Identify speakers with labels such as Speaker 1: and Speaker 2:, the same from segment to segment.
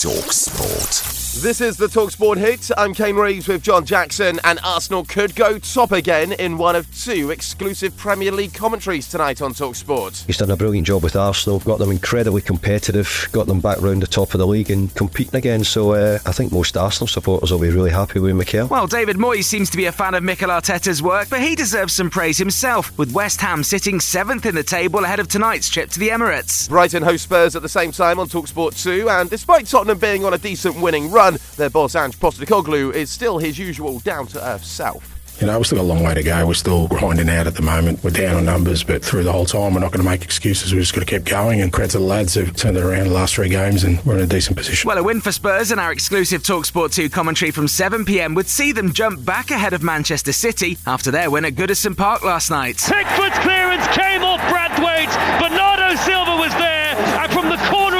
Speaker 1: Talk Sport.
Speaker 2: This is the Talksport hit. I'm Kane Reeves with John Jackson, and Arsenal could go top again in one of two exclusive Premier League commentaries tonight on Talksport.
Speaker 3: He's done a brilliant job with Arsenal, got them incredibly competitive, got them back round the top of the league and competing again. So uh, I think most Arsenal supporters will be really happy with Mikel.
Speaker 4: Well, David Moyes seems to be a fan of Mikel Arteta's work, but he deserves some praise himself, with West Ham sitting seventh in the table ahead of tonight's trip to the Emirates.
Speaker 2: Brighton host Spurs at the same time on Talksport 2, and despite Tottenham being on a decent winning run, their boss Ange Postecoglou is still his usual down-to-earth self.
Speaker 5: You know, we've still got a long way to go. We're still grinding out at the moment. We're down on numbers, but through the whole time, we're not going to make excuses. We're just going to keep going. And credit to the lads who've turned it around the last three games, and we're in a decent position.
Speaker 4: Well, a win for Spurs and our exclusive Talksport 2 commentary from 7pm would see them jump back ahead of Manchester City after their win at Goodison Park last night.
Speaker 6: Pickford's clearance came off Branthwaite. Bernardo Silva was there, and from the corner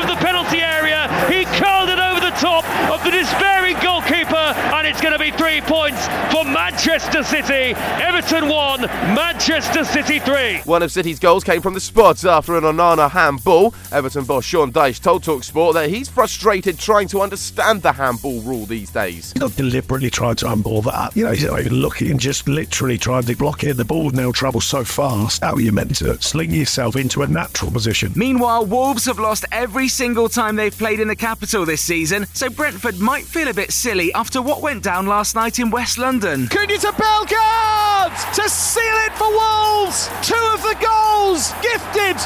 Speaker 6: top of the despairing goalkeeper, and it's going to be three points for Manchester City. Everton 1, Manchester City 3.
Speaker 2: One of City's goals came from the spot after an Onana handball. Everton boss Sean Dyche told Talksport that he's frustrated trying to understand the handball rule these days.
Speaker 7: He's not deliberately trying to unball that. You know, he's not even looking and just literally tried to block it. The ball now travels so fast. How are you meant to sling yourself into a natural position?
Speaker 4: Meanwhile, Wolves have lost every single time they've played in the capital this season, so Brentford might feel a bit silly after what went down last night in West London.
Speaker 8: Cunha to Bellegarde to seal it for Wolves. Two of the goals gifted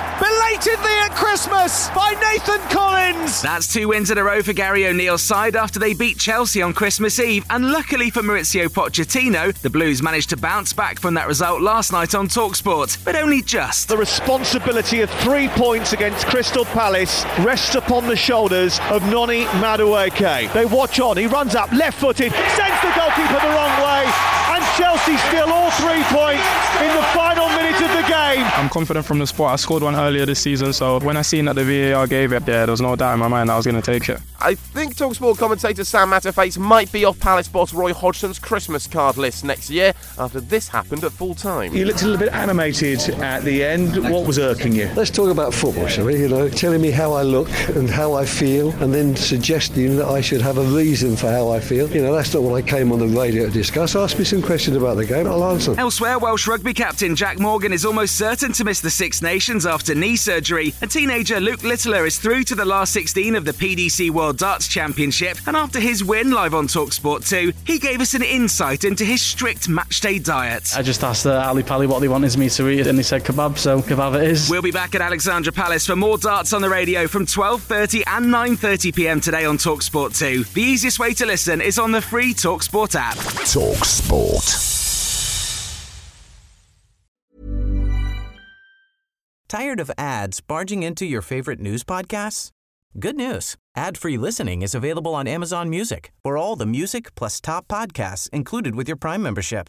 Speaker 8: belatedly at Christmas by Nathan Collins.
Speaker 4: That's two wins in a row for Gary O'Neill's side after they beat Chelsea on Christmas Eve, and luckily for Maurizio Pochettino, the Blues managed to bounce back from that result last night on Talksport, but only just.
Speaker 6: The responsibility of three points against Crystal Palace rests upon the shoulders of Noni Madueke. They watch on, he runs up left footed, sends the goalkeeper the wrong way, and Chelsea steal all three points in the final minute of the game.
Speaker 9: I'm confident from the spot. I scored one earlier this season, so when I seen that the VAR gave it, yeah, there was no doubt in my mind I was going to take it.
Speaker 2: I think Talksport commentator Sam Matterface might be off Palace boss Roy Hodgson's Christmas card list next year after this happened at full time.
Speaker 10: You looked a little bit animated at the end. What was irking you?
Speaker 11: Let's talk about football, shall we? You know, telling me how I look and how I feel, and then suggesting that I should have a reason for how I feel. You know, that's not what I came on the radio to discuss. Ask me some questions about the game, I'll answer.
Speaker 4: Elsewhere, Welsh rugby captain Jac Morgan is almost certain to miss the Six Nations after knee surgery, and teenager Luke Littler is through to the last 16 of the PDC World Darts Championship. And after his win live on Talksport 2, he gave us an insight into his strict matchday diet.
Speaker 9: I just asked uh, Ally Pally what they wanted me to eat, and he said kebab, so kebab it is.
Speaker 4: We'll be back at Alexandra Palace for more darts on the radio from 12:30 and 9:30 p.m. today on Talksport 2. The easiest way to listen is on the free Talksport app.
Speaker 1: Talksport.
Speaker 12: Tired of ads barging into your favorite news podcasts? Good news. Ad-free listening is available on Amazon Music for all the music plus top podcasts included with your Prime membership.